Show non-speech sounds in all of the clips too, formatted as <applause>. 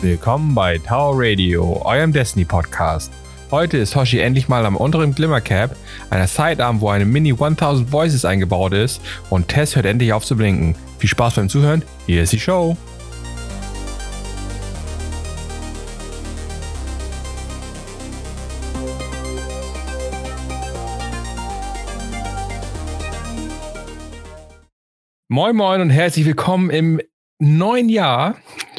Willkommen bei Tower Radio, eurem Destiny Podcast. Heute ist Hoshi endlich mal am unteren Glimmer Cap, einer Sidearm, wo eine Mini 1000 Voices eingebaut ist und Tess hört endlich auf zu blinken. Viel Spaß beim Zuhören, hier ist die Show. Moin Moin und herzlich willkommen im neuen Jahr.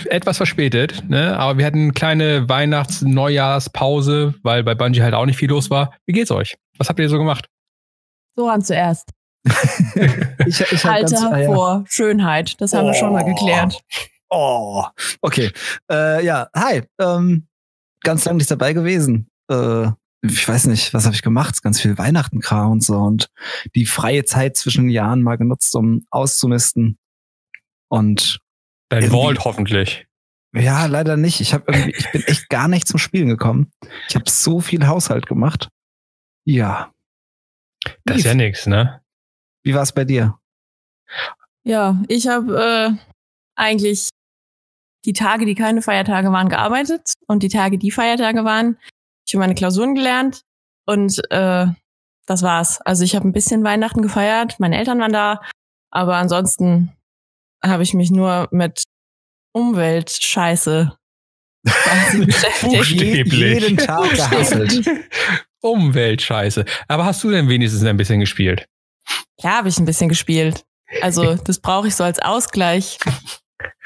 Etwas verspätet, ne? aber wir hatten eine kleine Weihnachts-Neujahrspause, weil bei Bungie halt auch nicht viel los war. Wie geht's euch? Was habt ihr so gemacht? Soran zuerst. <laughs> ich, ich Halte ganz, ah, vor Schönheit. Das haben oh. wir schon mal geklärt. Oh, okay. Äh, ja, hi. Ähm, ganz lange nicht dabei gewesen. Äh, ich weiß nicht, was habe ich gemacht? Ganz viel Weihachtenkram und so und die freie Zeit zwischen den Jahren mal genutzt, um auszumisten. Und dein Vault hoffentlich. Ja, leider nicht. Ich habe irgendwie, ich bin echt gar nicht zum Spielen gekommen. Ich habe so viel Haushalt gemacht. Ja. Das ist ja nichts, ne? Wie war es bei dir? Ja, ich habe äh, eigentlich die Tage, die keine Feiertage waren, gearbeitet und die Tage, die Feiertage waren, ich habe meine Klausuren gelernt und äh, das war's. Also ich habe ein bisschen Weihnachten gefeiert, meine Eltern waren da, aber ansonsten habe ich mich nur mit Umweltscheiße <laughs> beschäftigt. jeden Tag gehasselt. Umweltscheiße. Aber hast du denn wenigstens ein bisschen gespielt? Ja, habe ich ein bisschen gespielt. Also das brauche ich so als Ausgleich.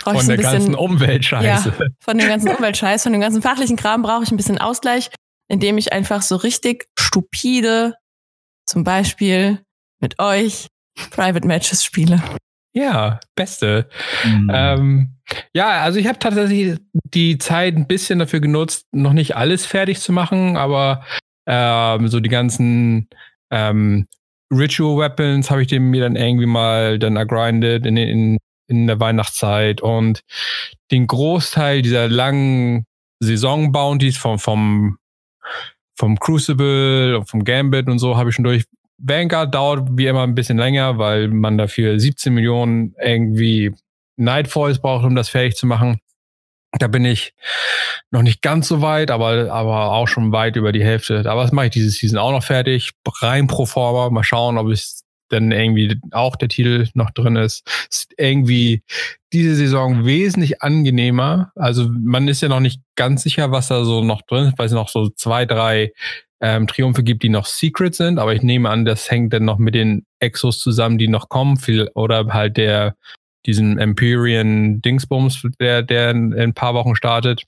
Von der bisschen, ganzen Umweltscheiße. Ja, von dem ganzen Umweltscheiß, von dem ganzen fachlichen Kram brauche ich ein bisschen Ausgleich indem ich einfach so richtig stupide, zum Beispiel mit euch, Private Matches spiele. Ja, beste. Mhm. Ähm, ja, also ich habe tatsächlich die Zeit ein bisschen dafür genutzt, noch nicht alles fertig zu machen, aber ähm, so die ganzen ähm, Ritual Weapons habe ich dem mir dann irgendwie mal dann agrindet in, in, in der Weihnachtszeit und den Großteil dieser langen Saison-Bounties vom, vom vom Crucible und vom Gambit und so habe ich schon durch. Vanguard dauert wie immer ein bisschen länger, weil man dafür 17 Millionen irgendwie Nightfalls braucht, um das fertig zu machen. Da bin ich noch nicht ganz so weit, aber, aber auch schon weit über die Hälfte. Aber das mache ich diese Season auch noch fertig. Rein pro forma. Mal schauen, ob ich dann irgendwie auch der Titel noch drin ist. Ist irgendwie diese Saison wesentlich angenehmer. Also man ist ja noch nicht ganz sicher, was da so noch drin ist, weil es noch so zwei, drei ähm, Triumphe gibt, die noch Secret sind. Aber ich nehme an, das hängt dann noch mit den Exos zusammen, die noch kommen. Viel, oder halt der diesen Empyrean Dingsbums, der, der in, in ein paar Wochen startet.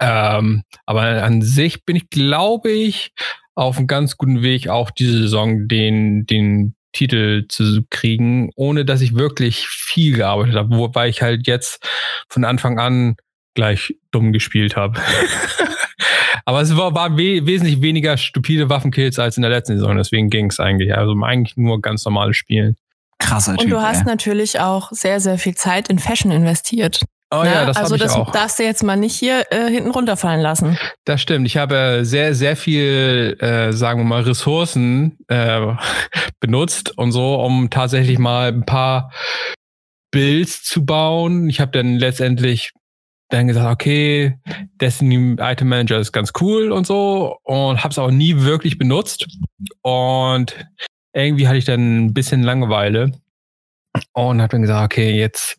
Ähm, aber an sich bin ich, glaube ich, auf einem ganz guten Weg, auch diese Saison den, den Titel zu kriegen, ohne dass ich wirklich viel gearbeitet habe, wobei ich halt jetzt von Anfang an gleich dumm gespielt habe. <laughs> Aber es war, war we wesentlich weniger stupide Waffenkills als in der letzten Saison, deswegen ging es eigentlich. Also eigentlich nur ganz normales Spielen. Krasser Typ. Und du hast ey. natürlich auch sehr, sehr viel Zeit in Fashion investiert. Oh ja, das also ich das auch. darfst du jetzt mal nicht hier äh, hinten runterfallen lassen. Das stimmt. Ich habe sehr, sehr viel, äh, sagen wir mal, Ressourcen äh, <laughs> benutzt und so, um tatsächlich mal ein paar Builds zu bauen. Ich habe dann letztendlich dann gesagt, okay, Destiny Item Manager ist ganz cool und so und habe es auch nie wirklich benutzt. Und irgendwie hatte ich dann ein bisschen Langeweile und habe dann gesagt, okay, jetzt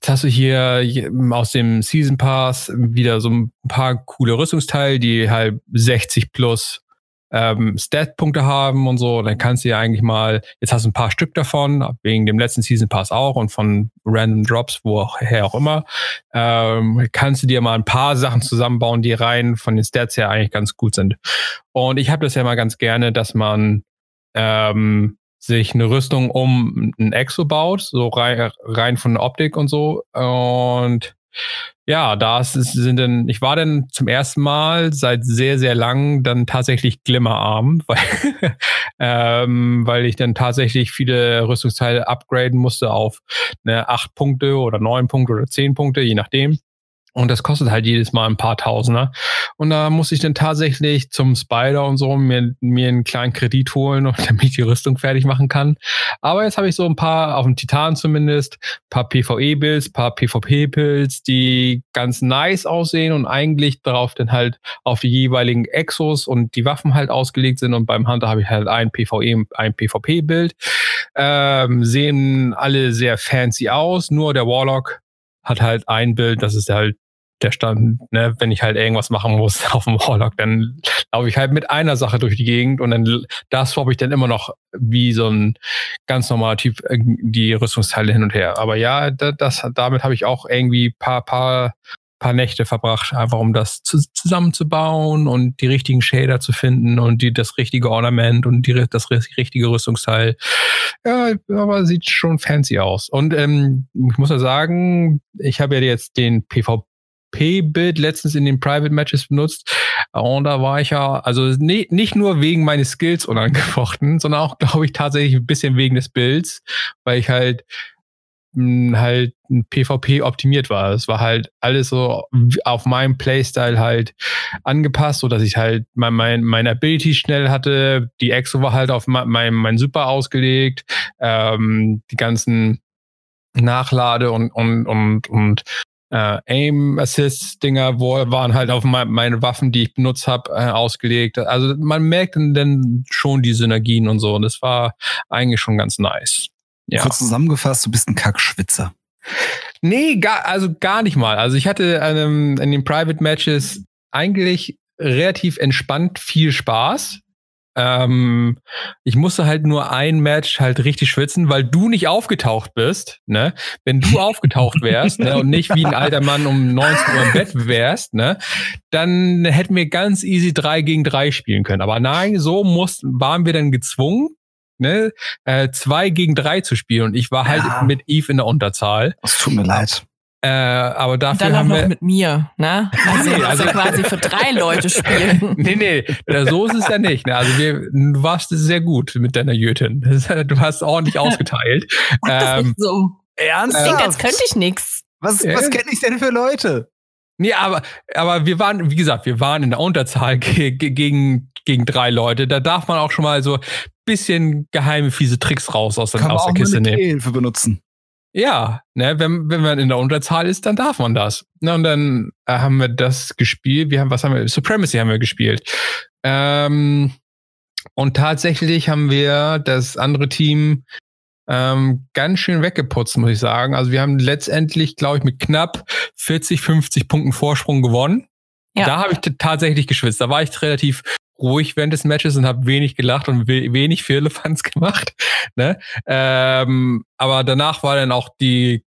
Jetzt hast du hier aus dem Season Pass wieder so ein paar coole Rüstungsteile, die halt 60 plus ähm, Stat-Punkte haben und so. Dann kannst du ja eigentlich mal, jetzt hast du ein paar Stück davon, wegen dem letzten Season Pass auch und von Random Drops, woher auch immer. Ähm, kannst du dir mal ein paar Sachen zusammenbauen, die rein von den Stats her eigentlich ganz gut sind. Und ich habe das ja mal ganz gerne, dass man ähm, sich eine Rüstung um ein Exo baut, so rein, rein von der Optik und so. Und ja, da sind dann, ich war dann zum ersten Mal seit sehr, sehr lang dann tatsächlich glimmerarm, <laughs> weil, ähm, weil ich dann tatsächlich viele Rüstungsteile upgraden musste auf ne, acht Punkte oder neun Punkte oder zehn Punkte, je nachdem. Und das kostet halt jedes Mal ein paar Tausender. Und da muss ich dann tatsächlich zum Spider und so mir, mir einen kleinen Kredit holen, <laughs> damit ich die Rüstung fertig machen kann. Aber jetzt habe ich so ein paar, auf dem Titan zumindest, paar PvE-Builds, paar PvP-Builds, die ganz nice aussehen und eigentlich darauf dann halt auf die jeweiligen Exos und die Waffen halt ausgelegt sind. Und beim Hunter habe ich halt ein PvE, ein PvP-Bild. Ähm, sehen alle sehr fancy aus, nur der Warlock hat halt ein Bild, das ist halt der Stand, ne, wenn ich halt irgendwas machen muss <laughs> auf dem Warlock, dann laufe ich halt mit einer Sache durch die Gegend und dann das swap ich dann immer noch wie so ein ganz normaler Typ äh, die Rüstungsteile hin und her. Aber ja, das, damit habe ich auch irgendwie paar, paar, paar Nächte verbracht, einfach um das zu, zusammenzubauen und die richtigen Shader zu finden und die, das richtige Ornament und die, das richtige Rüstungsteil. Ja, aber sieht schon fancy aus. Und ähm, ich muss ja sagen, ich habe ja jetzt den PvP P-Bit letztens in den Private Matches benutzt. Und da war ich ja, also ne, nicht nur wegen meines Skills unangefochten, <laughs> sondern auch, glaube ich, tatsächlich ein bisschen wegen des Builds, weil ich halt mh, hm, halt ein PvP optimiert war. Es war halt alles so auf meinem Playstyle halt angepasst, so dass ich halt mein, mein, meine Ability schnell hatte. Die Exo war halt auf mein, mein, mein Super ausgelegt. Ähm, die ganzen Nachlade und, und, und, und äh, Aim-Assist-Dinger wo waren halt auf mein, meine Waffen, die ich benutzt habe, äh, ausgelegt. Also man merkt dann schon die Synergien und so. Und das war eigentlich schon ganz nice. Ja. Kurz zusammengefasst, du bist ein Kackschwitzer. Nee, gar, also gar nicht mal. Also ich hatte ähm, in den Private Matches eigentlich relativ entspannt viel Spaß. Ähm, ich musste halt nur ein Match halt richtig schwitzen, weil du nicht aufgetaucht bist. Ne? Wenn du <laughs> aufgetaucht wärst ne, und nicht wie ein alter Mann um 19 Uhr im Bett wärst, ne, dann hätten wir ganz easy drei gegen drei spielen können. Aber nein, so mussten, waren wir dann gezwungen, ne, äh, zwei gegen drei zu spielen. Und ich war halt ja. mit Eve in der Unterzahl. Es tut mir leid. Äh, aber dafür Und dann haben auch wir noch mit mir, ne? Also, nee, also quasi für drei Leute spielen. <laughs> nee, nee, so ist es ja nicht. Ne? Also wir, du warst sehr gut mit deiner Jötin. Du hast ordentlich <laughs> ausgeteilt. Ach, das ähm, ist so. Ernsthaft? Klingt, als könnte ich nix. Was, ja. was kenne ich denn für Leute? Nee, aber, aber wir waren, wie gesagt, wir waren in der Unterzahl <laughs> ge gegen, gegen drei Leute. Da darf man auch schon mal so bisschen geheime, fiese Tricks raus aus, Kann aus der Kiste nehmen. Hilfe benutzen. Ja, ne, wenn, wenn man in der Unterzahl ist, dann darf man das. Ne, und dann äh, haben wir das gespielt. Wir haben, was haben wir? Supremacy haben wir gespielt. Ähm, und tatsächlich haben wir das andere Team ähm, ganz schön weggeputzt, muss ich sagen. Also wir haben letztendlich, glaube ich, mit knapp 40, 50 Punkten Vorsprung gewonnen. Ja. Da habe ich tatsächlich geschwitzt. Da war ich relativ ruhig während des Matches und habe wenig gelacht und wenig Firlefanz <laughs> gemacht. Ne? Ähm, aber danach war dann auch die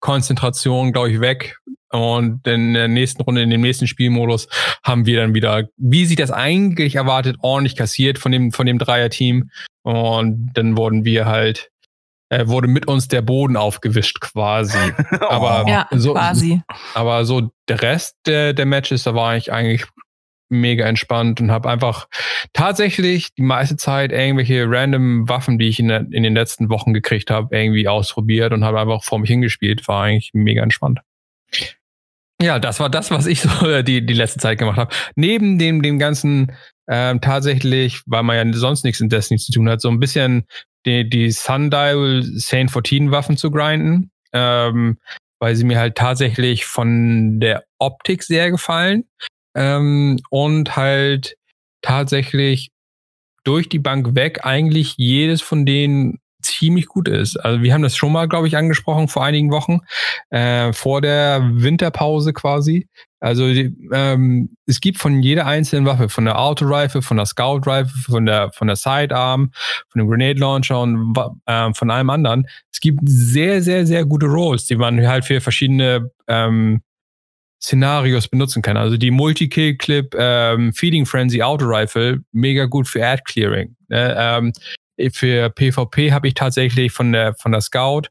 Konzentration, glaube ich, weg. Und in der nächsten Runde, in dem nächsten Spielmodus, haben wir dann wieder, wie sich das eigentlich erwartet, ordentlich kassiert von dem, von dem Dreier-Team. Und dann wurden wir halt, wurde mit uns der Boden aufgewischt quasi. <laughs> aber ja, so, quasi. aber so der Rest der, der Matches, da war ich eigentlich mega entspannt und habe einfach tatsächlich die meiste Zeit irgendwelche random Waffen, die ich in, in den letzten Wochen gekriegt habe, irgendwie ausprobiert und habe einfach vor mich hingespielt. War eigentlich mega entspannt. Ja, das war das, was ich so <laughs> die, die letzte Zeit gemacht habe. Neben dem, dem ganzen ähm, tatsächlich, weil man ja sonst nichts in Destiny zu tun hat, so ein bisschen die, die Sundial Saint 14 Waffen zu grinden. Ähm, weil sie mir halt tatsächlich von der Optik sehr gefallen ähm, und halt tatsächlich durch die Bank weg eigentlich jedes von denen ziemlich gut ist. Also wir haben das schon mal, glaube ich, angesprochen vor einigen Wochen, äh, vor der Winterpause quasi. Also ähm, es gibt von jeder einzelnen Waffe, von der Auto Rifle, von der Scout Rifle, von der von der Sidearm, von dem Grenade Launcher und äh, von allem anderen. Es gibt sehr sehr sehr gute Rolls, die man halt für verschiedene ähm, Szenarios benutzen kann. Also die Multi-Kill-Clip ähm, Feeding Frenzy Auto Rifle, mega gut für Ad Clearing. Ne? Ähm, für PvP habe ich tatsächlich von der von der Scout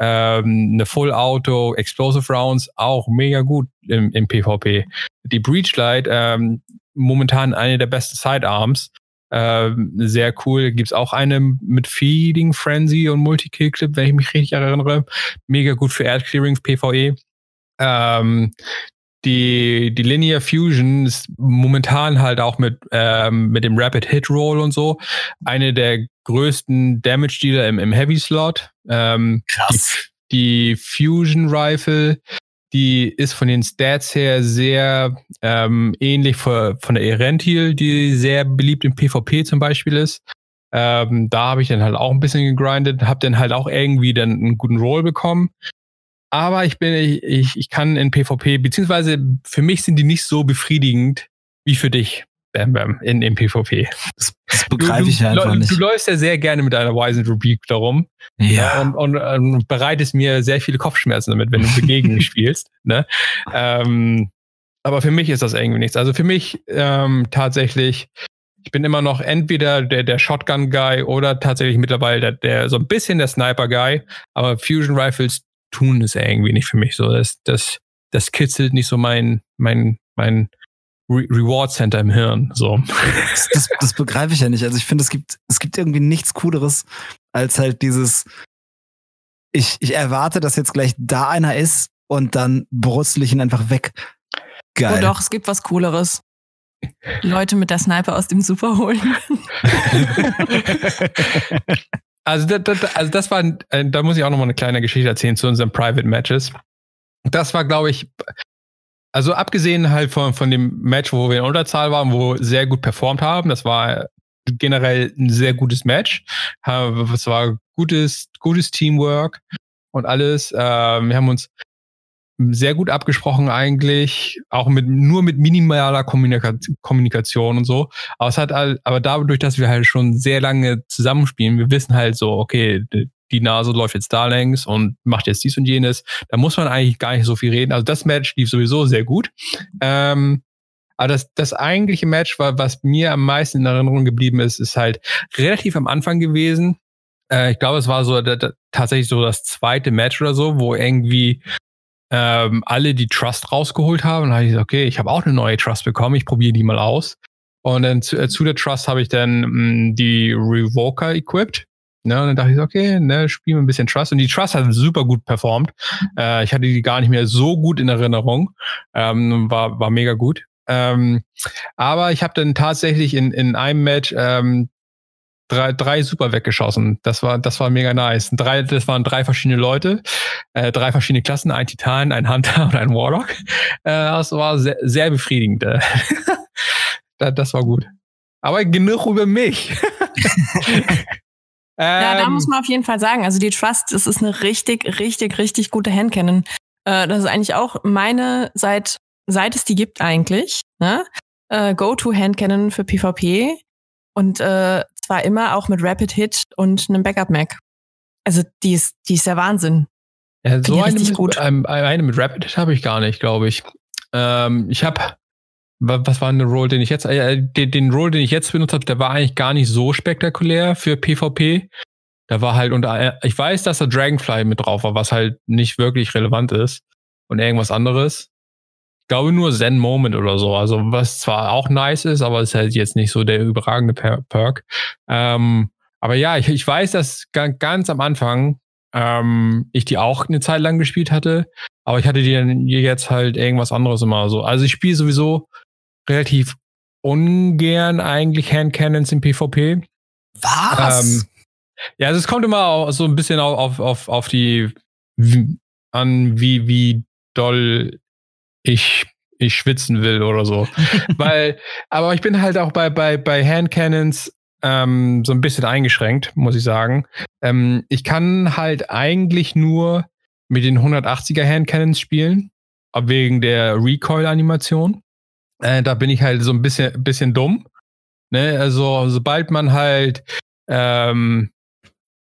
ähm, eine Full Auto Explosive Rounds auch mega gut im, im PvP. Die Breachlight ähm, momentan eine der besten Sidearms. Ähm, sehr cool. Gibt's auch eine mit Feeding Frenzy und Multi-Kill Clip, wenn ich mich richtig erinnere. Mega gut für Ad Clearing PvE. Ähm, die, die Linear Fusion ist momentan halt auch mit, ähm, mit dem Rapid Hit Roll und so eine der größten Damage Dealer im, im Heavy Slot. Ähm, Krass. Die, die Fusion Rifle, die ist von den Stats her sehr ähm, ähnlich von, von der Erentil, die sehr beliebt im PvP zum Beispiel ist. Ähm, da habe ich dann halt auch ein bisschen gegrindet, habe dann halt auch irgendwie dann einen guten Roll bekommen. Aber ich bin, ich, ich kann in PvP, beziehungsweise für mich sind die nicht so befriedigend wie für dich, Bam Bam, in, in PvP. Das, das begreife ich einfach du, nicht. Du läufst ja sehr gerne mit deiner Wisen Rubik darum. Ja. Und, und, und bereitest mir sehr viele Kopfschmerzen damit, wenn du mich <laughs> spielst. Ne? Ähm, aber für mich ist das irgendwie nichts. Also für mich ähm, tatsächlich, ich bin immer noch entweder der, der Shotgun-Guy oder tatsächlich mittlerweile der, der so ein bisschen der Sniper-Guy. Aber Fusion Rifles tun es irgendwie nicht für mich so. Das, das, das kitzelt nicht so mein, mein, mein Re Reward Center im Hirn. So. Das, das, das begreife ich ja nicht. Also ich finde, es gibt, es gibt irgendwie nichts Cooleres als halt dieses, ich, ich erwarte, dass jetzt gleich da einer ist und dann brustel ich ihn einfach weg. Geil. Oh doch, es gibt was Cooleres. Leute mit der Sniper aus dem Super holen. <laughs> <laughs> also, das, das, also das war, da muss ich auch noch mal eine kleine Geschichte erzählen zu unseren Private Matches. Das war, glaube ich, also abgesehen halt von, von dem Match, wo wir in Unterzahl waren, wo wir sehr gut performt haben, das war generell ein sehr gutes Match. Es war gutes, gutes Teamwork und alles. Ähm, wir haben uns sehr gut abgesprochen eigentlich, auch mit nur mit minimaler Kommunika Kommunikation und so. Aber es hat halt, aber dadurch, dass wir halt schon sehr lange zusammenspielen, wir wissen halt so, okay, die Nase läuft jetzt da längs und macht jetzt dies und jenes. Da muss man eigentlich gar nicht so viel reden. Also das Match lief sowieso sehr gut. Ähm, aber das, das eigentliche Match, war, was mir am meisten in Erinnerung geblieben ist, ist halt relativ am Anfang gewesen. Äh, ich glaube, es war so tatsächlich so das zweite Match oder so, wo irgendwie ähm, alle die Trust rausgeholt haben. Und habe ich gesagt, okay, ich habe auch eine neue Trust bekommen, ich probiere die mal aus. Und dann zu, äh, zu der Trust habe ich dann mh, die Revoker equipped. Ne, und dann dachte ich, okay, ne, spielen wir ein bisschen Trust. Und die Trust hat super gut performt. Äh, ich hatte die gar nicht mehr so gut in Erinnerung. Ähm, war, war mega gut. Ähm, aber ich habe dann tatsächlich in, in einem Match ähm, drei, drei super weggeschossen. Das war, das war mega nice. Drei, das waren drei verschiedene Leute, äh, drei verschiedene Klassen, ein Titan, ein Hunter <laughs> und ein Warlock. Äh, das war sehr, sehr befriedigend. <laughs> das, das war gut. Aber genug über mich. <laughs> ja, da muss man auf jeden Fall sagen, also die Trust, das ist eine richtig, richtig, richtig gute Handcannon. Äh, das ist eigentlich auch meine, seit, seit es die gibt eigentlich, ne? Äh, Go-To-Handcannon für PvP. Und äh, zwar immer auch mit Rapid Hit und einem Backup-Mac. Also die ist, die ist der Wahnsinn. Ja, so eine mit, gut. Eine mit Rapid Hit habe ich gar nicht, glaube ich. Ähm, ich habe was war denn der Roll, den ich jetzt, äh, den, den Roll, den ich jetzt benutzt habe, der war eigentlich gar nicht so spektakulär für PvP. Da war halt unter, äh, ich weiß, dass da Dragonfly mit drauf war, was halt nicht wirklich relevant ist. Und irgendwas anderes. Ich glaube nur Zen Moment oder so. Also, was zwar auch nice ist, aber ist halt jetzt nicht so der überragende per Perk. Ähm, aber ja, ich, ich weiß, dass ganz am Anfang ähm, ich die auch eine Zeit lang gespielt hatte. Aber ich hatte die dann jetzt halt irgendwas anderes immer so. Also ich spiele sowieso relativ ungern eigentlich Handcannons im PvP. Was? Ähm, ja, also es kommt immer auch so ein bisschen auf, auf, auf die an, wie, wie doll ich, ich schwitzen will oder so. <laughs> Weil, aber ich bin halt auch bei, bei, bei Handcannons ähm, so ein bisschen eingeschränkt, muss ich sagen. Ähm, ich kann halt eigentlich nur mit den 180er Handcannons spielen, wegen der Recoil-Animation. Äh, da bin ich halt so ein bisschen, bisschen dumm. Ne? Also sobald man halt ähm,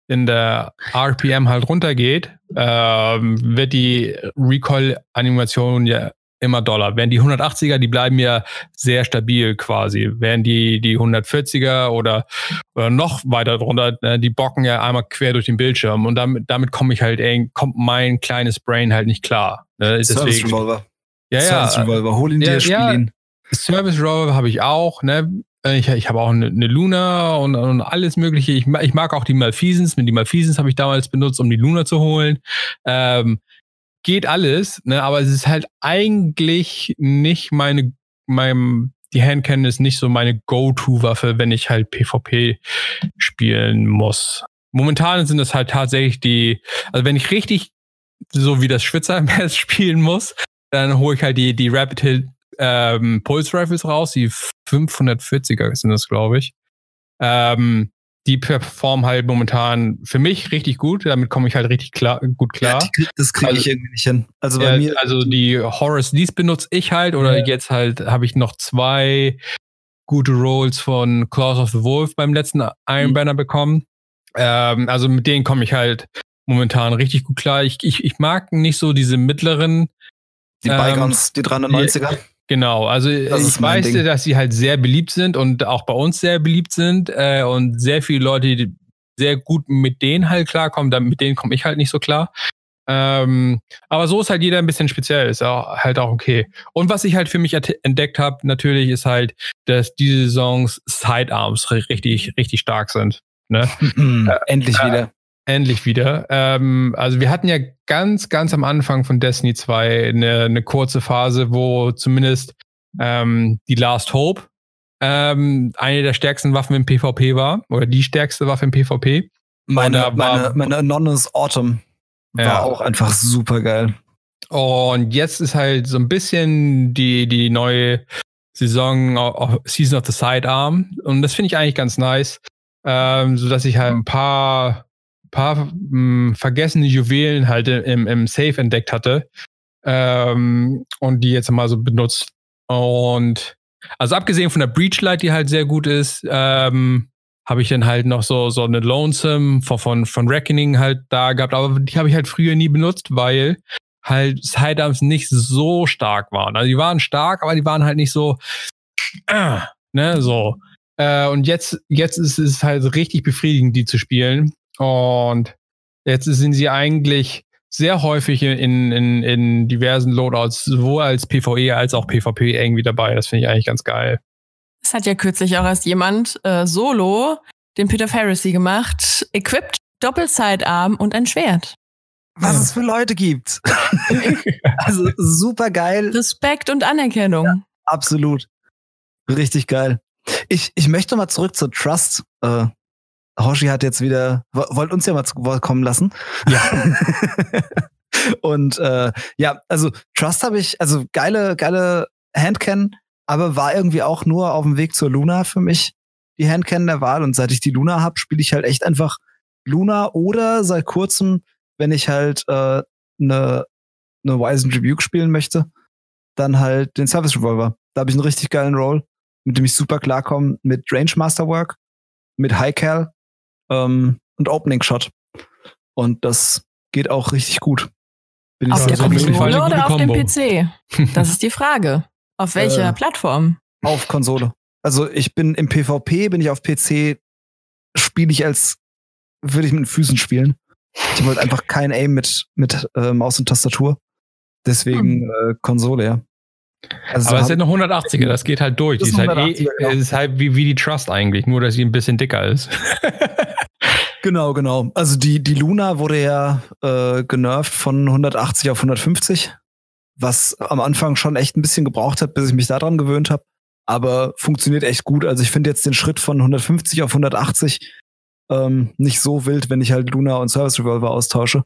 in der RPM halt runtergeht, ähm, wird die Recoil-Animation ja immer doller. Während die 180er, die bleiben ja sehr stabil quasi. Während die, die 140er oder, oder noch weiter drunter, ne, die bocken ja einmal quer durch den Bildschirm und damit, damit komme ich halt, kommt mein kleines Brain halt nicht klar. Ne? Service Revolver. Ja, ja. Service Revolver, hol ihn ja, dir, spiel ja, ihn. Service Rover habe ich auch, ne? Ich, ich habe auch eine, eine Luna und, und, alles Mögliche. Ich, ich, mag auch die Malfeasons. Mit die Malfeasons habe ich damals benutzt, um die Luna zu holen. Ähm, geht alles, ne, aber es ist halt eigentlich nicht meine, meinem, die Handcannon ist nicht so meine Go-To-Waffe, wenn ich halt PvP spielen muss. Momentan sind es halt tatsächlich die, also wenn ich richtig so wie das Schwitzer im <laughs> spielen muss, dann hole ich halt die, die Rapid Hill ähm, Pulse Rifles raus, die 540er sind das, glaube ich. Ähm, die performen halt momentan für mich richtig gut. Damit komme ich halt richtig klar, gut klar. Ja, das kriege also, ich irgendwie nicht hin. Also bei ja, mir. Also die Horus, dies benutze ich halt. Oder ja. jetzt halt habe ich noch zwei gute Rolls von Claws of the Wolf beim letzten Iron mhm. Banner bekommen. Ähm, also mit denen komme ich halt momentan richtig gut klar. Ich, ich, ich mag nicht so diese mittleren. Die Bygons, ähm, die 390er. Genau, also ich weiß, Ding. dass sie halt sehr beliebt sind und auch bei uns sehr beliebt sind äh, und sehr viele Leute die sehr gut mit denen halt klarkommen, dann mit denen komme ich halt nicht so klar. Ähm, aber so ist halt jeder ein bisschen speziell, ist auch, halt auch okay. Und was ich halt für mich entdeckt habe, natürlich ist halt, dass diese Songs Sidearms richtig, richtig stark sind. Ne? <laughs> Endlich äh, wieder. Endlich wieder. Ähm, also wir hatten ja ganz, ganz am Anfang von Destiny 2 eine, eine kurze Phase, wo zumindest ähm, die Last Hope ähm, eine der stärksten Waffen im PvP war oder die stärkste Waffe im PvP. Meine, meine, meine Anonymous Autumn war ja. auch einfach super geil. Und jetzt ist halt so ein bisschen die, die neue Saison, Season of the Sidearm. Und das finde ich eigentlich ganz nice. Ähm, so dass ich halt ein paar paar mh, hm, vergessene Juwelen halt im, im Safe entdeckt hatte ähm, und die jetzt mal so benutzt. Und also abgesehen von der Breachlight, die halt sehr gut ist, ähm, habe ich dann halt noch so, so eine Lonesome von, von, von Reckoning halt da gehabt, aber die habe ich halt früher nie benutzt, weil halt Sidearms nicht so stark waren. Also die waren stark, aber die waren halt nicht so, äh, ne, so. Äh, und jetzt, jetzt ist es halt richtig befriedigend, die zu spielen. Und jetzt sind sie eigentlich sehr häufig in, in, in diversen Loadouts, sowohl als PvE als auch PvP irgendwie dabei. Das finde ich eigentlich ganz geil. Es hat ja kürzlich auch erst jemand äh, solo den Peter Pharisee gemacht, equipped, Doppelsidearm und ein Schwert. Was ja. es für Leute gibt. <laughs> also super geil. Respekt und Anerkennung. Ja, absolut. Richtig geil. Ich, ich möchte mal zurück zur Trust äh, Hoshi hat jetzt wieder, wollt uns ja mal zu Wort kommen lassen. Ja. <laughs> und äh, ja, also Trust habe ich, also geile, geile Handcan, aber war irgendwie auch nur auf dem Weg zur Luna für mich die Handcan der Wahl. Und seit ich die Luna habe, spiele ich halt echt einfach Luna oder seit kurzem, wenn ich halt äh, eine ne Wise Rebuke spielen möchte, dann halt den Service Revolver. Da habe ich einen richtig geilen Roll, mit dem ich super klarkomme, mit Range Masterwork, mit High Cal ähm, und Opening Shot. Und das geht auch richtig gut. Bin auf der Konsole oder auf dem PC? Das ist die Frage. Auf welcher äh, Plattform? Auf Konsole. Also ich bin im PvP, bin ich auf PC, spiele ich als würde ich mit den Füßen spielen. Ich wollte einfach kein Aim mit, mit äh, Maus und Tastatur. Deswegen hm. äh, Konsole, ja. Also Aber es ist ja eine 180er, das geht halt durch. Die ist, halt, eh, genau. ist halt wie, wie die Trust eigentlich, nur dass sie ein bisschen dicker ist. <laughs> genau, genau. Also die, die Luna wurde ja äh, genervt von 180 auf 150, was am Anfang schon echt ein bisschen gebraucht hat, bis ich mich daran gewöhnt habe. Aber funktioniert echt gut. Also ich finde jetzt den Schritt von 150 auf 180 ähm, nicht so wild, wenn ich halt Luna und Service Revolver austausche.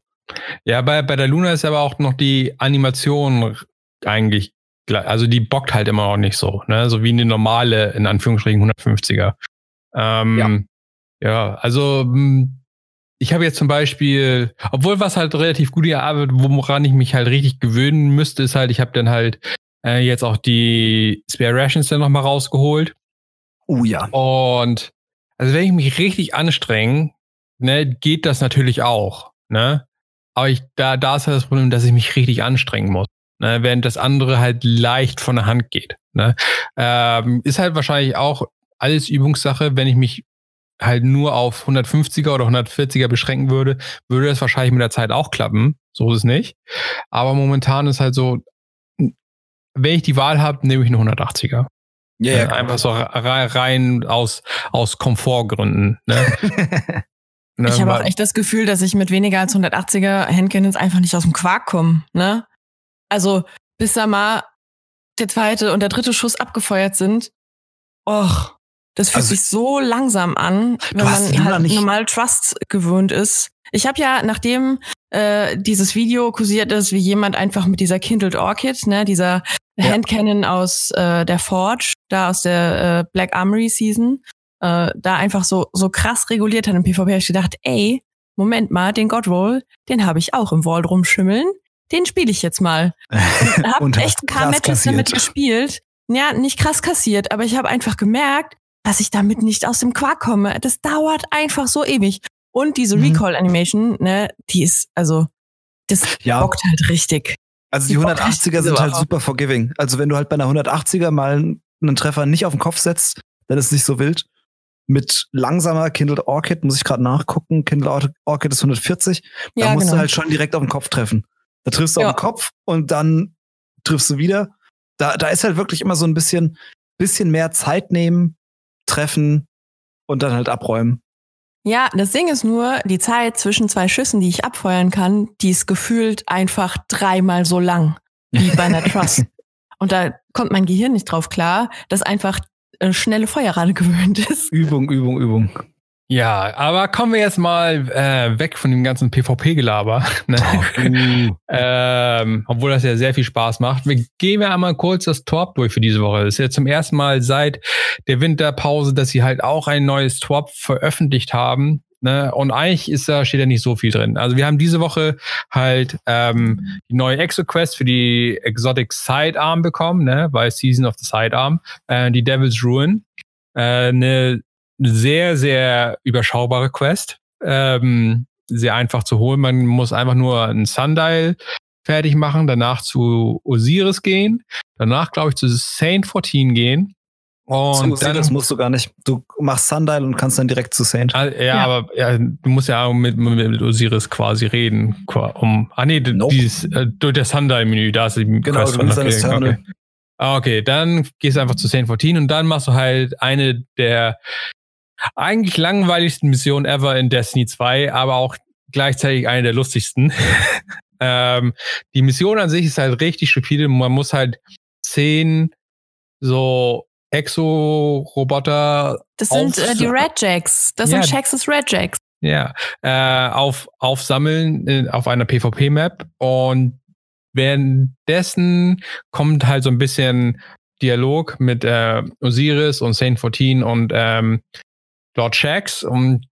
Ja, bei, bei der Luna ist aber auch noch die Animation eigentlich also die bockt halt immer noch nicht so, ne? So wie eine normale, in Anführungsstrichen, 150er. Ähm, ja. ja, also hm, ich habe jetzt zum Beispiel, obwohl was halt relativ gut gearbeitet, woran ich mich halt richtig gewöhnen müsste, ist halt, ich habe dann halt äh, jetzt auch die Spare Rations dann nochmal rausgeholt. Oh ja. Und also wenn ich mich richtig anstrenge, ne, geht das natürlich auch, ne? Aber ich, da, da ist halt das Problem, dass ich mich richtig anstrengen muss ne, während das andere halt leicht von der Hand geht. Ne? Ähm, ist halt wahrscheinlich auch alles Übungssache, wenn ich mich halt nur auf 150er oder 140er beschränken würde, würde das wahrscheinlich mit der Zeit auch klappen. So ist es nicht. Aber momentan ist halt so, wenn ich die Wahl habe, nehme ich eine 180er. Ja, yeah, äh, einfach so rein aus, aus Komfortgründen. Ne? <laughs> Ne, ich habe auch echt das Gefühl, dass ich mit weniger als 180er Handcannons einfach nicht aus dem Quark komme. Ne? Also bis da mal der zweite und der dritte Schuss abgefeuert sind, och, das fühlt Also- sich so langsam an, wenn man halt nicht- normal Trust gewöhnt ist. Ich habe ja, nachdem äh, dieses Video kursiert ist, wie jemand einfach mit dieser Kindled Orchid, ne, dieser Ja. Handcannon aus äh, der Forge, da aus der äh, Black Armory Season, äh, da einfach so, so krass reguliert hat im PvP, habe ich gedacht, ey, Moment mal, den Godroll, den habe ich auch im Wall rumschimmeln. Den spiele ich jetzt mal. Und <laughs> hab Und echt ein paar Matches damit kassiert. gespielt. Ja, nicht krass kassiert, aber ich habe einfach gemerkt, dass ich damit nicht aus dem Quark komme. Das dauert einfach so ewig. Und diese Mhm. Recall-Animation, ne, die ist, also, das Ja, bockt halt richtig. also die die bockt 180er sind so halt super forgiving. Also wenn du halt bei einer 180er mal einen Treffer nicht auf den Kopf setzt, dann ist es nicht so wild. Mit langsamer Kindled Orchid muss ich gerade nachgucken. Kindled Or- Orchid ist 140. Da Ja, musst genau. du halt schon direkt auf den Kopf treffen. Da triffst du Ja. auf den Kopf und dann triffst du wieder. Da, da ist halt wirklich immer so ein bisschen, bisschen mehr Zeit nehmen, treffen und dann halt abräumen. Ja, das Ding ist nur, die Zeit zwischen zwei Schüssen, die ich abfeuern kann, die ist gefühlt einfach dreimal so lang wie bei einer <laughs> Trust. Und da kommt mein Gehirn nicht drauf klar, dass einfach äh, schnelle Feuerrate <laughs> gewöhnt ist. Übung, Übung, Übung. Ja, aber kommen wir jetzt mal äh, weg von dem ganzen PvP-Gelaber. <laughs> Ne? Uh. ähm, obwohl das ja sehr viel Spaß macht. Wir gehen ja einmal kurz das Torp durch für diese Woche. Das ist ja zum ersten Mal seit der Winterpause, dass sie halt auch ein neues Torp veröffentlicht haben. Ne? Und eigentlich ist da, steht da nicht so viel drin. Also wir haben diese Woche halt ähm, die neue Exo-Quest für die Exotic Sidearm bekommen, ne? bei Season of the Sidearm, äh, die Devil's Ruin. Äh, eine sehr, sehr überschaubare Quest. Ähm, sehr einfach zu holen. Man muss einfach nur einen Sundial fertig machen, danach zu Osiris gehen, danach, glaube ich, zu Saint 14 gehen. Und Und dann, das musst du gar nicht. Du machst Sundial und kannst dann direkt zu Saint. Ah, ja, Ja. aber ja, du musst ja auch mit, mit Osiris quasi reden. Um, ah nee, Nope. dieses, äh, durch das Sundial-Menü, da ist die Genau, Quest du dann das Okay, okay. Ah, okay, dann gehst du einfach zu Saint 14 und dann machst du halt eine der eigentlich langweiligsten Missionen ever in Destiny 2, aber auch gleichzeitig eine der lustigsten. <laughs> ähm, die Mission an sich ist halt richtig stupide. Man muss halt zehn so Exo-Roboter Das sind äh, die Red Jacks. Das Ja. sind Shax's Red Jacks. ja, äh, auf, aufsammeln äh, auf einer PvP-Map und währenddessen kommt halt so ein bisschen Dialog mit äh, Osiris und Saint 14 und ähm, Lord Shax und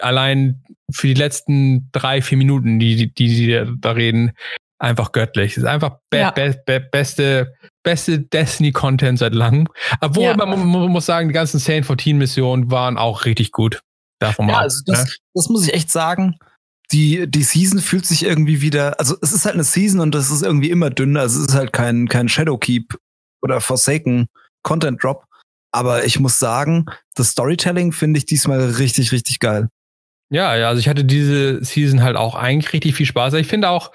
allein für die letzten drei, vier Minuten, die, die, die sie da reden, einfach göttlich. Es ist einfach be Ja. be be beste, beste Destiny-Content seit langem. Obwohl, Ja. man, mu- muss sagen, die ganzen Saint 14-Missionen waren auch richtig gut. Davon Ja, mal. also ne? das, das muss ich echt sagen. Die, die Season fühlt sich irgendwie wieder, also es ist halt eine Season und das ist irgendwie immer dünner. Also es ist halt kein, kein Shadowkeep oder Forsaken Content Drop. Aber ich muss sagen, das Storytelling finde ich diesmal richtig, richtig geil. Ja, ja, also ich hatte diese Season halt auch eigentlich richtig viel Spaß. Ich finde auch,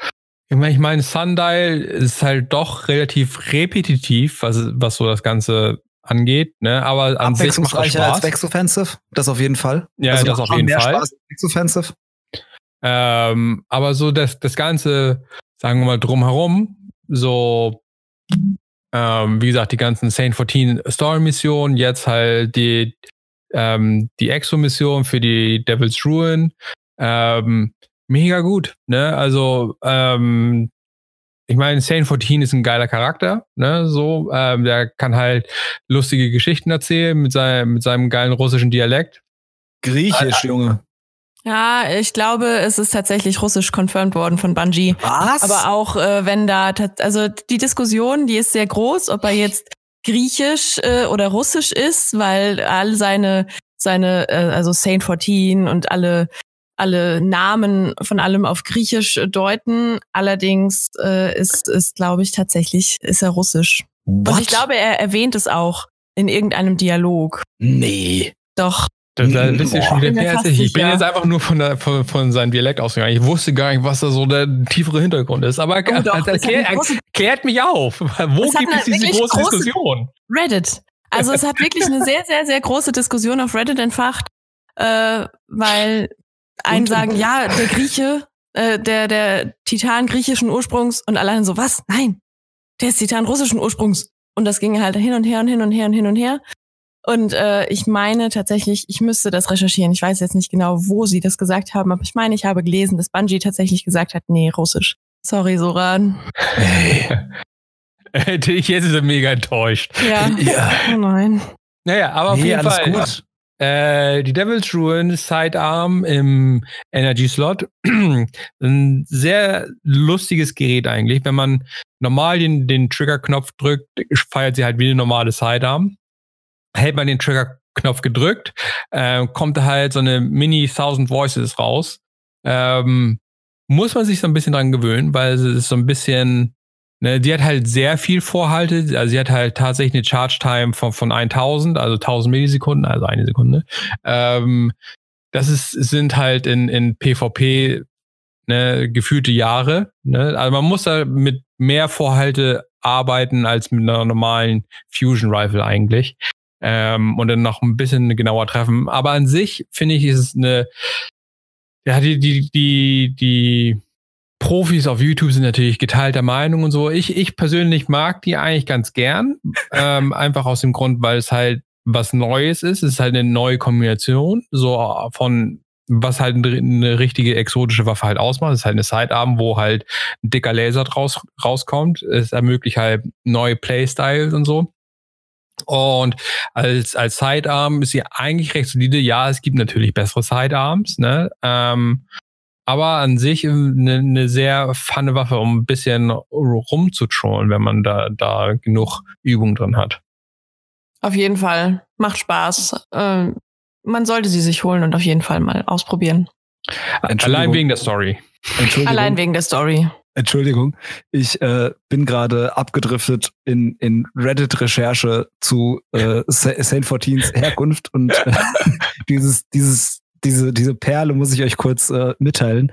ich meine, ich meine, Sundial ist halt doch relativ repetitiv, was, was so das Ganze angeht, ne? Aber an sich macht das Abwechslungsreicher als Spaß. Vex Offensive, das auf jeden Fall. Ja, Also das auf jeden mehr Fall. Spaß als. Ähm, aber so das, das Ganze, sagen wir mal, drumherum, so, ähm, wie gesagt, die ganzen Saint 14 Story-Missionen, jetzt halt die, ähm, die Exo-Mission für die Devil's Ruin, ähm, mega gut, ne? Also, ähm, ich meine, Saint 14 ist ein geiler Charakter, ne? So, ähm, der kann halt lustige Geschichten erzählen mit seinem, mit seinem geilen russischen Dialekt. Griechisch, Junge. Ja, ich glaube, es ist tatsächlich russisch confirmed worden von Bungie. Was? Aber auch äh, wenn da, also die Diskussion, die ist sehr groß, ob er jetzt griechisch äh, oder russisch ist, weil all seine, seine, äh, also Saint 14 und alle, alle Namen von allem auf griechisch äh, deuten. Allerdings äh, ist, ist glaube ich, tatsächlich, ist er russisch. Und What? ich glaube, er erwähnt es auch in irgendeinem Dialog. nee. Doch. Da, da bist du schon wieder fast ich. Bin jetzt einfach nur von, der, von, von seinem Dialekt ausgegangen. Ich wusste gar nicht, was da so der tiefere Hintergrund ist. Aber Oh, doch, also, erklär, erklärt mich auf. <laughs> Wo gibt es diese große, große- Diskussion? Reddit. Also es hat wirklich eine sehr, sehr, sehr große Diskussion auf Reddit entfacht, äh, weil einen sagen, ja, der Grieche, äh, der, der Titan griechischen Ursprungs und alleine so, was? Nein, der ist Titan russischen Ursprungs. Und das ging halt hin und her und hin und her und hin und her. Und äh, ich meine tatsächlich, ich müsste das recherchieren. Ich weiß jetzt nicht genau, wo sie das gesagt haben, aber ich meine, ich habe gelesen, dass Bungie tatsächlich gesagt hat, nee, Russisch. Sorry, Soran. Hey. Hätte <laughs> ich jetzt mega enttäuscht. Ja. ja. Oh nein. Naja, aber auf nee, jeden Fall. Gut. Äh, die Devil's Ruin Sidearm im Energy Slot. <clears throat> Ein sehr lustiges Gerät eigentlich. Wenn man normal den, den Trigger-Knopf drückt, feiert sie halt wie eine normale Sidearm. Hält man den Trigger-Knopf gedrückt, äh, kommt halt so eine Mini Thousand Voices raus. Ähm, muss man sich so ein bisschen dran gewöhnen, weil es ist so ein bisschen Ne, die hat halt sehr viel Vorhalte. Also sie hat halt tatsächlich eine Charge Time von, von 1000, also 1000 Millisekunden, also eine Sekunde. Ähm, das ist, sind halt in, in PvP ne, gefühlte Jahre. Ne? Also man muss da mit mehr Vorhalte arbeiten als mit einer normalen Fusion Rifle eigentlich. Ähm, und dann noch ein bisschen genauer treffen. Aber an sich finde ich, ist es eine, ja, die, die, die, die Profis auf YouTube sind natürlich geteilter Meinung und so. Ich, ich persönlich mag die eigentlich ganz gern. <laughs> Ähm, einfach aus dem Grund, weil es halt was Neues ist. Es ist halt eine neue Kombination, so von was halt eine richtige exotische Waffe halt ausmacht. Es ist halt eine Sidearm, wo halt ein dicker Laser draus rauskommt. Es ermöglicht halt neue Playstyles und so. Und als, als Sidearm ist sie eigentlich recht solide. Ja, es gibt natürlich bessere Sidearms, ne? Ähm, aber an sich eine, eine sehr funne Waffe, um ein bisschen rumzutrollen, wenn man da, da genug Übung drin hat. Auf jeden Fall. Macht Spaß. Ähm, man sollte sie sich holen und auf jeden Fall mal ausprobieren. Allein wegen der Story. Allein wegen der Story. Entschuldigung, ich äh, bin gerade abgedriftet in, in Reddit-Recherche zu äh, Saint 14s Herkunft und äh, <laughs> dieses, dieses diese, diese Perle muss ich euch kurz äh, mitteilen.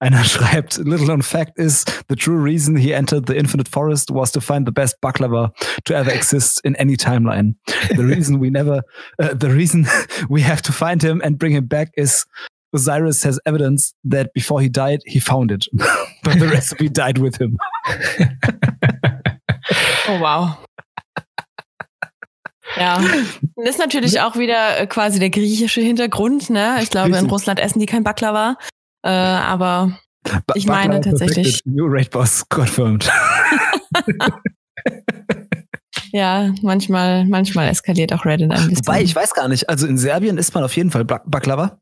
Einer <laughs> schreibt, little known fact is, the true reason he entered the infinite forest was to find the best baklava to ever exist in any timeline. The reason we never, uh, the reason <laughs> we have to find him and bring him back is Osiris has evidence that before he died, he found it. <laughs> But the recipe died with him. <laughs> oh wow. Ja, das ist natürlich auch wieder äh, quasi der griechische Hintergrund. Ne? Ich glaube, in Russland essen die kein Baklava. Äh, aber ba ich meine tatsächlich. New Raid Boss <laughs> confirmed. ja, manchmal, manchmal eskaliert auch Reddit ein bisschen. Wobei, ich weiß gar nicht. Also in Serbien isst man auf jeden Fall Baklava.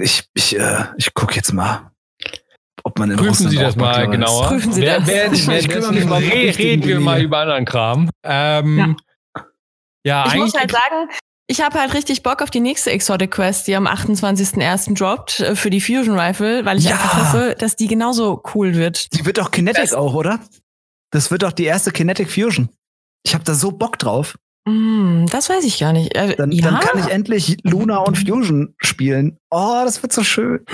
Ich, ich, äh, ich guck jetzt mal ob man in Prüfen Russland Sie das mal genauer. Prüfen Sie wer, das. Wer, wer, wer, reden wir mal über anderen Kram. Ähm, ja. Ja, ich muss halt sagen, ich habe halt richtig Bock auf die nächste Exotic Quest, die am 28.01. droppt äh, für die Fusion Rifle, weil ich ja. einfach hoffe, dass die genauso cool wird. Die wird doch Kinetic das auch, oder? Das wird doch die erste Kinetic Fusion. Ich habe da so Bock drauf. Mm, das weiß ich gar nicht. Äh, dann, ja? dann, kann ich endlich Luna und Fusion spielen. Oh, das wird so schön.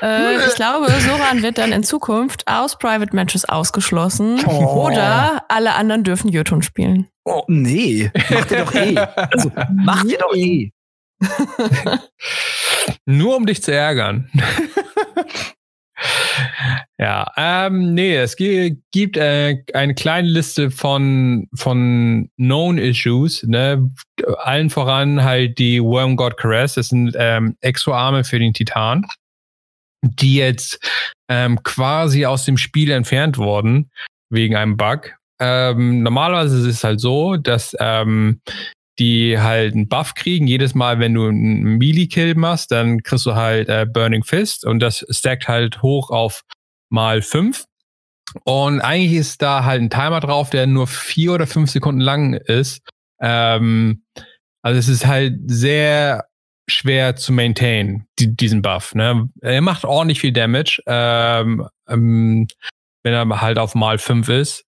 Äh, ich glaube, Soran wird dann in Zukunft aus Private Matches ausgeschlossen. Oh. Oder alle anderen dürfen Jotun spielen. Oh, nee. Macht ihr doch eh. Also, macht ihr doch eh. <laughs> Nur um dich zu ärgern. Ja, ähm, nee, es gibt äh, eine kleine Liste von, von Known Issues, ne? Allen voran halt die Worm God Caress, das sind ähm, Exo-Arme für den Titan die jetzt ähm, quasi aus dem Spiel entfernt wurden wegen einem Bug. Ähm, normalerweise ist es halt so, dass ähm, die halt einen Buff kriegen. Jedes Mal, wenn du einen Melee-Kill machst, dann kriegst du halt äh, Burning Fist und das stackt halt hoch auf mal fünf. Und eigentlich ist da halt ein Timer drauf, der nur vier oder fünf Sekunden lang ist. Ähm, also es ist halt sehr schwer zu maintain, die, diesen Buff. Ne? Er macht ordentlich viel Damage, ähm, ähm, wenn er halt auf mal 5 ist.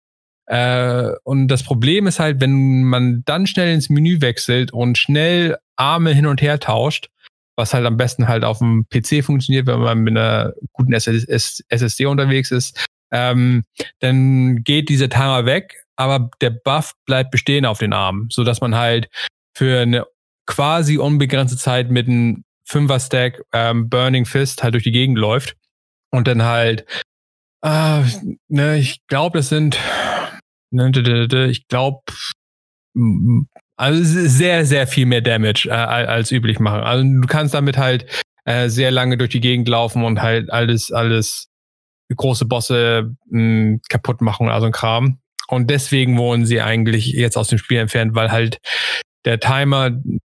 Äh, und das Problem ist halt, wenn man dann schnell ins Menü wechselt und schnell Arme hin und her tauscht, was halt am besten halt auf dem PC funktioniert, wenn man mit einer guten SSD unterwegs ist, ähm, dann geht dieser Timer weg, aber der Buff bleibt bestehen auf den Armen, so dass man halt für eine quasi unbegrenzte Zeit mit einem Fünfer-Stack ähm, Burning Fist halt durch die Gegend läuft und dann halt, äh, ne, ich glaube, das sind, ich glaube, also sehr, sehr viel mehr Damage äh, als üblich machen. Also du kannst damit halt äh, sehr lange durch die Gegend laufen und halt alles, alles große Bosse mh, kaputt machen, also ein Kram. Und deswegen wurden sie eigentlich jetzt aus dem Spiel entfernt, weil halt der Timer,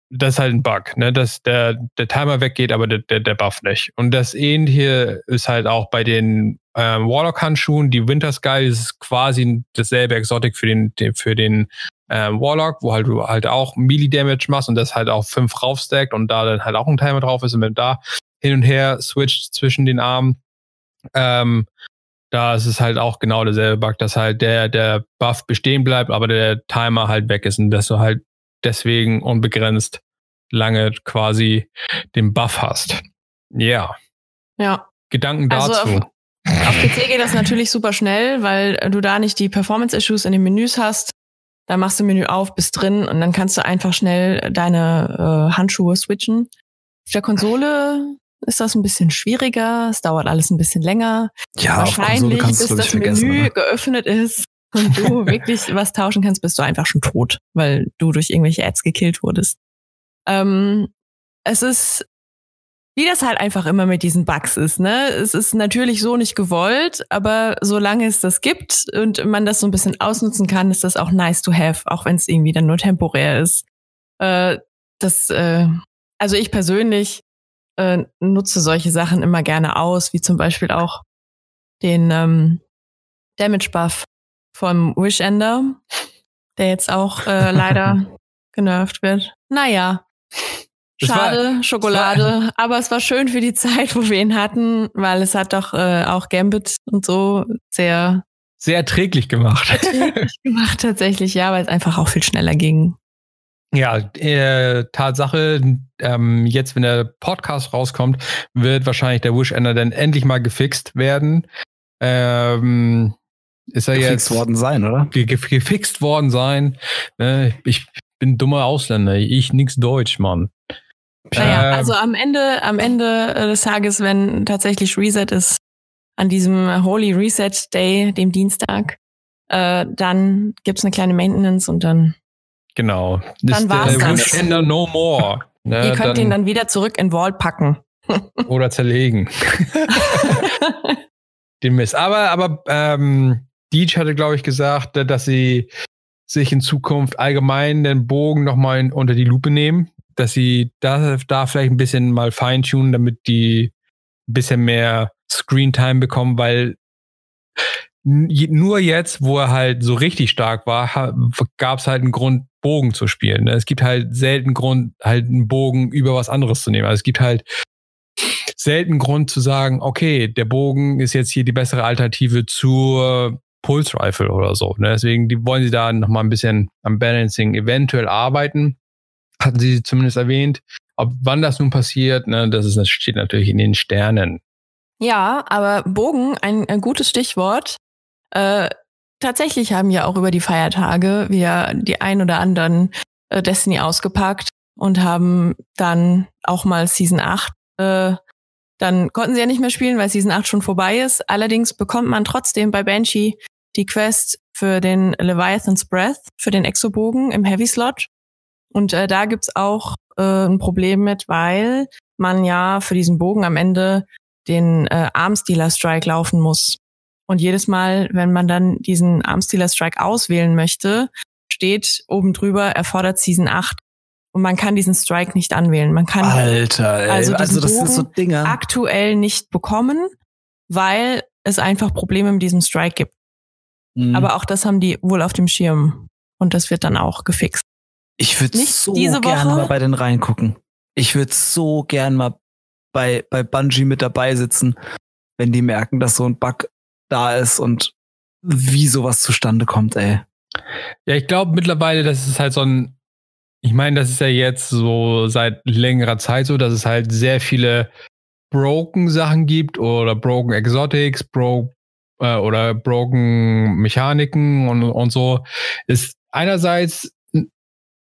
das ist halt ein Bug, ne? Dass der, der Timer weggeht, aber der, der, der Buff nicht. Und das ähnliche ist halt auch bei den ähm, Warlock-Handschuhen. Die Winter Sky ist quasi dasselbe Exotic für den, für den ähm, Warlock, wo halt du halt auch Melee-Damage machst und das halt auch fünf raufstackt und da dann halt auch ein Timer drauf ist und wenn da hin und her switcht zwischen den Armen, ähm, da ist es halt auch genau derselbe Bug, dass halt der, der Buff bestehen bleibt, aber der Timer halt weg ist und dass du halt deswegen unbegrenzt lange quasi den Buff hast. Ja. Ja. Gedanken dazu. Also auf, auf PC geht das natürlich super schnell, weil du da nicht die Performance-Issues in den Menüs hast. Da machst du Menü auf, bist drin und dann kannst du einfach schnell deine äh, Handschuhe switchen. Auf der Konsole ist das ein bisschen schwieriger, es dauert alles ein bisschen länger. Ja, Wahrscheinlich, bis das Menü geöffnet ist und du <laughs> wirklich was tauschen kannst, bist du einfach schon tot, weil du durch irgendwelche Ads gekillt wurdest. Ähm, es ist, wie das halt einfach immer mit diesen Bugs ist, ne? Es ist natürlich so nicht gewollt, aber solange es das gibt und man das so ein bisschen ausnutzen kann, ist das auch nice to have, auch wenn es irgendwie dann nur temporär ist. Äh, das, äh, also ich persönlich äh, nutze solche Sachen immer gerne aus, wie zum Beispiel auch den ähm, Damage Buff vom Wish Ender, der jetzt auch äh, <laughs> leider genervt wird. Naja. Schade, war, Schokolade, aber es war schön für die Zeit, wo wir ihn hatten, weil es hat doch äh, auch Gambit und so sehr sehr erträglich gemacht. Erträglich <laughs> gemacht tatsächlich, ja, weil es einfach auch viel schneller ging. Ja, äh, Tatsache, ähm, jetzt, wenn der Podcast rauskommt, wird wahrscheinlich der Wish Ender dann endlich mal gefixt werden. Ähm, ist er gefixt jetzt worden sein, oder? Gefixt worden sein. Äh, ich bin dummer Ausländer, ich nix Deutsch, Mann. Naja, ähm, also am Ende, am Ende des Tages, wenn tatsächlich Reset ist, an diesem Holy Reset Day, dem Dienstag, äh, dann gibt's eine kleine Maintenance und dann Genau. Dann war es das. Ender no more. Ne, Ihr könnt dann, ihn dann wieder zurück in Vault packen. oder zerlegen. <laughs> Den Mist. Aber, aber ähm, Deej hatte, glaube ich, gesagt, dass sie sich in Zukunft allgemein den Bogen nochmal unter die Lupe nehmen, dass sie da, da vielleicht ein bisschen mal feintunen, damit die ein bisschen mehr Screentime bekommen, weil nur jetzt, wo er halt so richtig stark war, gab es halt einen Grund, Bogen zu spielen. Ne? Es gibt halt selten Grund, halt einen Bogen über was anderes zu nehmen. Also es gibt halt selten Grund zu sagen, okay, der Bogen ist jetzt hier die bessere Alternative zur Pulse Rifle oder so. Ne? Deswegen die wollen sie da nochmal ein bisschen am Balancing eventuell arbeiten. Hatten sie zumindest erwähnt. Ob wann das nun passiert, ne, das, ist, das steht natürlich in den Sternen. Ja, aber Bogen, ein, ein gutes Stichwort. Äh, tatsächlich haben ja auch über die Feiertage wir die ein oder anderen äh, Destiny ausgepackt und haben dann auch mal Season 8. Äh, dann konnten sie ja nicht mehr spielen, weil Season 8 schon vorbei ist. Allerdings bekommt man trotzdem bei Banshee die Quest für den Leviathan's Breath, für den Exobogen im Heavy Slot. Und äh, da gibt's auch äh, ein Problem mit, weil man ja für diesen Bogen am Ende den äh, Armstealer Strike laufen muss. Und jedes Mal, wenn man dann diesen Armstealer Strike auswählen möchte, steht oben drüber, erfordert Season 8. Und man kann diesen Strike nicht anwählen. Man kann Alter, ey. also, also das sind so Dinge. aktuell nicht bekommen, weil es einfach Probleme mit diesem Strike gibt. Mhm. Aber auch das haben die wohl auf dem Schirm. Und das wird dann auch gefixt. Ich würde so gerne mal bei den reingucken. Ich würde so gern mal bei, bei Bungie mit dabei sitzen, wenn die merken, dass so ein Bug da ist und wie sowas zustande kommt, ey. Ja, ich glaube mittlerweile, das ist halt so ein, ich meine, das ist ja jetzt so seit längerer Zeit so, dass es halt sehr viele broken Sachen gibt oder broken Exotics, broke äh, oder broken Mechaniken und, und so. Ist einerseits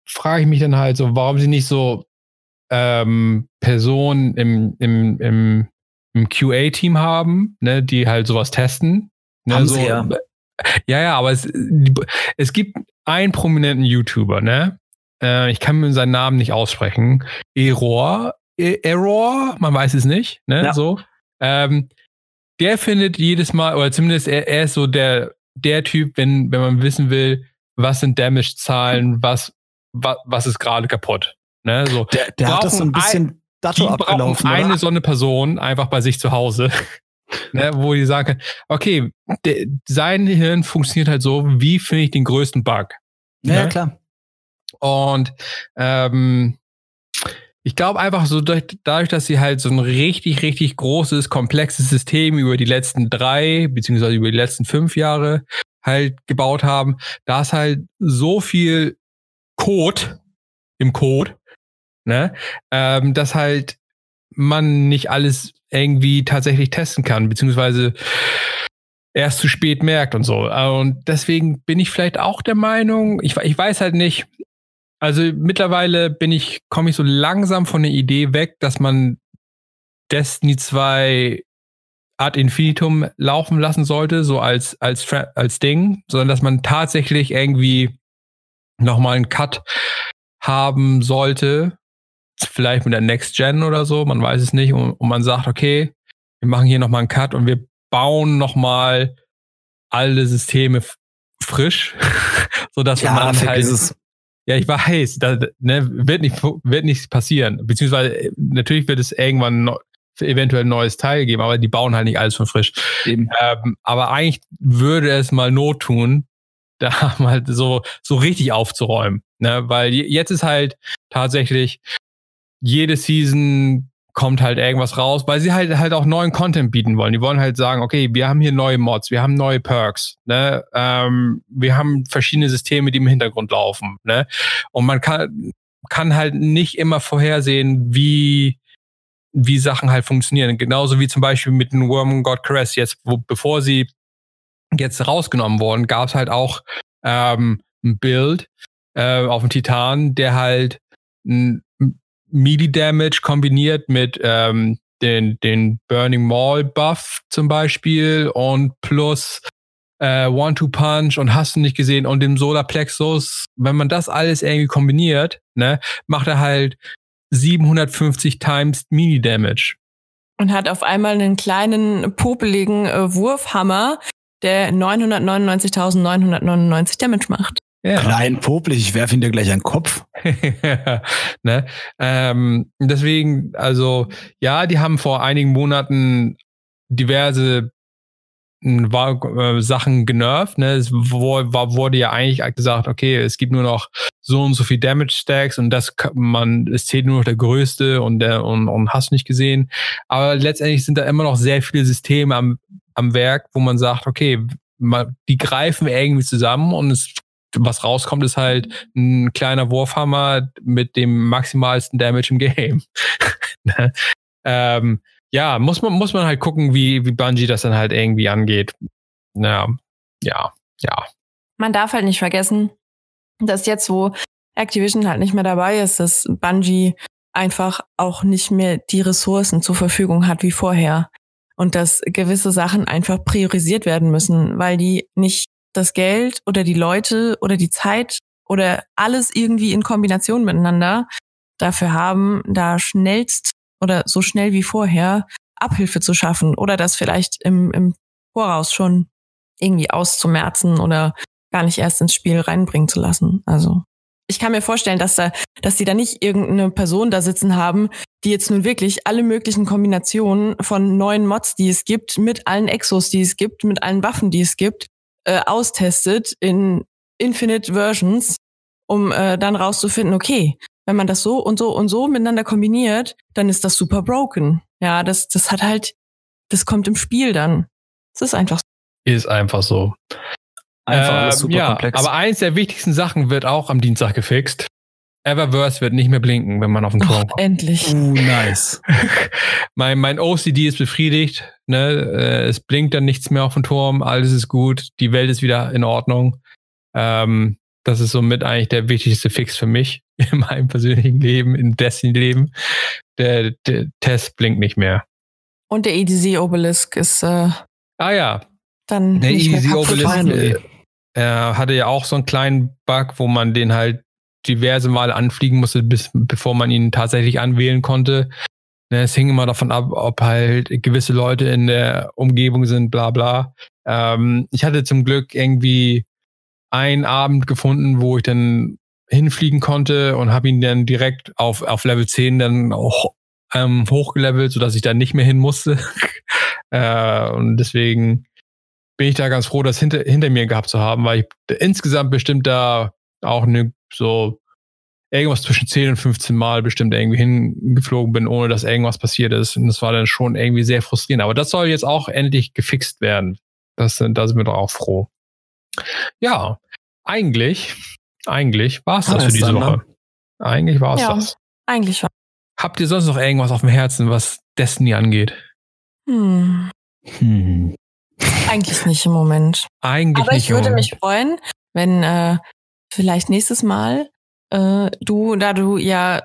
frage ich mich dann halt so, warum sie nicht so ähm, Personen im, im, im, im QA-Team haben, ne, die halt sowas testen. Ne, Haben so, sie ja. ja, ja, aber es, es gibt einen prominenten YouTuber, ne? Äh, ich kann mir seinen Namen nicht aussprechen. Error, E- Error, man weiß es nicht, ne? Ja. So. Ähm, der findet jedes Mal, oder zumindest er, er ist so der, der Typ, wenn, wenn man wissen will, was sind Damage-Zahlen, was, was, was ist gerade kaputt. Ne? So. Der, der hat das so ein bisschen Die Dato brauchen abgelaufen, eine oder? so eine Person einfach bei sich zu Hause, <laughs> ne, wo die sagen okay, der, sein Hirn funktioniert halt so, wie finde ich den größten Bug? Ja, ja, ne? klar. Und ähm, ich glaube einfach so, durch, dadurch, dass sie halt so ein richtig, richtig großes, komplexes System über die letzten drei, beziehungsweise über die letzten fünf Jahre halt gebaut haben, da ist halt so viel Code im Code, ne, ähm, dass halt man nicht alles irgendwie tatsächlich testen kann, beziehungsweise erst zu spät merkt und so. Und deswegen bin ich vielleicht auch der Meinung, ich, ich weiß halt nicht, also mittlerweile bin ich, komme ich so langsam von der Idee weg, dass man Destiny 2 Ad Infinitum laufen lassen sollte, so als, als, als Ding, sondern dass man tatsächlich irgendwie nochmal einen Cut haben sollte, vielleicht mit der Next Gen oder so, man weiß es nicht, und, und man sagt, okay, wir machen hier nochmal einen Cut und wir bauen nochmal alle Systeme frisch, <laughs> so dass Ja, man halt. Ja, ich weiß, da, ne, wird nicht, wird nicht passieren. Beziehungsweise äh, natürlich wird es irgendwann no, eventuell ein neues Teil geben, aber die bauen halt nicht alles von frisch. Ähm, aber eigentlich würde es mal Not tun, <laughs> da mal so, so richtig aufzuräumen. Ne? Weil je- jetzt ist halt tatsächlich jede Season kommt halt irgendwas raus, weil sie halt halt auch neuen Content bieten wollen. Die wollen halt sagen, okay, wir haben hier neue Mods, wir haben neue Perks, ne? ähm, wir haben verschiedene Systeme, die im Hintergrund laufen, ne? Und man kann kann halt nicht immer vorhersehen, wie wie Sachen halt funktionieren. Genauso wie zum Beispiel mit dem Worm God Caress jetzt, wo bevor sie jetzt rausgenommen wurden, gab es halt auch ähm, ein Bild äh, auf dem Titan, der halt ein Melee Damage kombiniert mit ähm, den, den Burning Maul Buff zum Beispiel und plus äh, One-Two-Punch und hast du nicht gesehen und dem Solar Plexus, wenn man das alles irgendwie kombiniert, ne, macht er halt 750 times Melee Damage. Und hat auf einmal einen kleinen, popeligen äh, Wurfhammer, der 999.999 Damage macht. Ja. Klein, popelig, ich werfe ihn dir gleich an den Kopf. <laughs> ne? ähm, deswegen, also ja, die haben vor einigen Monaten diverse war, äh, Sachen genervt. Ne? Es war, wurde ja eigentlich gesagt, okay, es gibt nur noch so und so viel Damage Stacks und das man, es zählt nur noch der größte und der und, und hast nicht gesehen. Aber letztendlich sind da immer noch sehr viele Systeme am, am Werk, wo man sagt, okay, die greifen irgendwie zusammen und es was rauskommt, ist halt ein kleiner Wurfhammer mit dem maximalsten Damage im Game. <laughs> Ne? ähm, ja, muss man, muss man halt gucken, wie, wie Bungie das dann halt irgendwie angeht. Ja, ja, ja. Man darf halt nicht vergessen, dass jetzt, wo Activision halt nicht mehr dabei ist, dass Bungie einfach auch nicht mehr die Ressourcen zur Verfügung hat wie vorher. Und dass gewisse Sachen einfach priorisiert werden müssen, weil die nicht das Geld oder die Leute oder die Zeit oder alles irgendwie in Kombination miteinander dafür haben, da schnellst oder so schnell wie vorher Abhilfe zu schaffen oder das vielleicht im, im Voraus schon irgendwie auszumerzen oder gar nicht erst ins Spiel reinbringen zu lassen. Also ich kann mir vorstellen, dass da, dass die da nicht irgendeine Person da sitzen haben, die jetzt nun wirklich alle möglichen Kombinationen von neuen Mods, die es gibt, mit allen Exos, die es gibt, mit allen Waffen, die es gibt, äh, austestet in Infinite Versions, um äh, dann rauszufinden, okay, wenn man das so und so und so miteinander kombiniert, dann ist das super broken. Ja, das, das hat halt, das kommt im Spiel dann. Das ist einfach so. Ist einfach so. Einfach alles Ähm, super ja, komplex. Aber eins der wichtigsten Sachen wird auch am Dienstag gefixt. Eververse wird nicht mehr blinken, wenn man auf den Turm Oh, kommt. endlich. uh, nice. <laughs> mein, mein OCD ist befriedigt. Ne? Äh, Es blinkt dann nichts mehr auf dem Turm. Alles ist gut. Die Welt ist wieder in Ordnung. Ähm, Das ist somit eigentlich der wichtigste Fix für mich <laughs> in meinem persönlichen Leben, im Destiny-Leben. Der, der Test blinkt nicht mehr. Und der EDC Obelisk ist äh, Ah ja, dann der nicht mehr EDC kaputt. Obelisk äh, er hatte ja auch so einen kleinen Bug, wo man den halt diverse Male anfliegen musste, bis, bevor man ihn tatsächlich anwählen konnte. Ne, Es hing immer davon ab, ob halt gewisse Leute in der Umgebung sind, bla bla. Ähm, ich hatte zum Glück irgendwie einen Abend gefunden, wo ich dann hinfliegen konnte und habe ihn dann direkt auf, auf Level 10 dann auch ähm, hochgelevelt, sodass ich da nicht mehr hin musste. <laughs> äh, und deswegen bin ich da ganz froh, das hinter, hinter mir gehabt zu haben, weil ich insgesamt bestimmt da auch ne, so irgendwas zwischen 10 und 15 Mal bestimmt irgendwie hingeflogen bin, ohne dass irgendwas passiert ist. Und das war dann schon irgendwie sehr frustrierend. Aber das soll jetzt auch endlich gefixt werden. Das, da sind wir doch auch froh. Ja, eigentlich, eigentlich war es das für diese dann, ne? Woche. Eigentlich war es Ja. das. Eigentlich schon. Habt ihr sonst noch irgendwas auf dem Herzen, was Destiny angeht? Hm. Hm. Eigentlich nicht im Moment. Eigentlich Aber nicht. ich würde mich freuen, wenn äh, vielleicht nächstes Mal äh, du, da du ja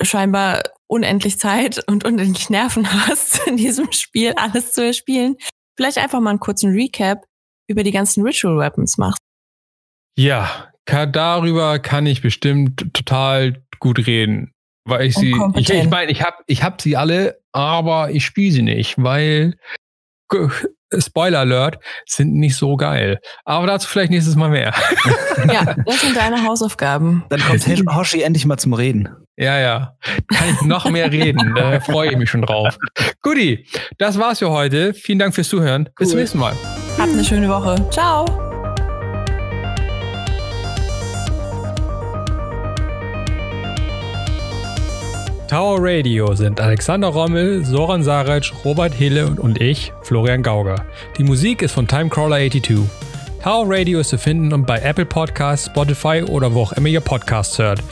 scheinbar unendlich Zeit und unendlich Nerven <laughs> hast, in diesem Spiel alles zu erspielen, vielleicht einfach mal einen kurzen Recap über die ganzen Ritual Weapons machst. Ja, darüber kann ich bestimmt total gut reden. Weil ich sie, ich ich meine, ich habe ich hab sie alle, aber ich spiele sie nicht, weil Spoiler Alert sind nicht so geil. Aber dazu vielleicht nächstes Mal mehr. <laughs> Ja, das sind deine Hausaufgaben. Dann kommt Hoshi- endlich mal zum Reden. Ja, ja. Kann ich noch mehr reden. Da freue ich mich schon drauf. Guti, das war's für heute. Vielen Dank fürs Zuhören. Bis zum Cool. nächsten Mal. Habt eine schöne Woche. Ciao. Tower Radio sind Alexander Rommel, Soran Saric, Robert Hille und ich, Florian Gauger. Die Musik ist von Timecrawler82. Tower Radio ist zu finden bei Apple Podcasts, Spotify oder wo auch immer ihr Podcasts hört.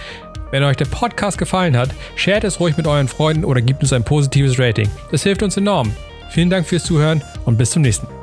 Wenn euch der Podcast gefallen hat, shared es ruhig mit euren Freunden oder gebt uns ein positives Rating. Das hilft uns enorm. Vielen Dank fürs Zuhören und bis zum nächsten Mal.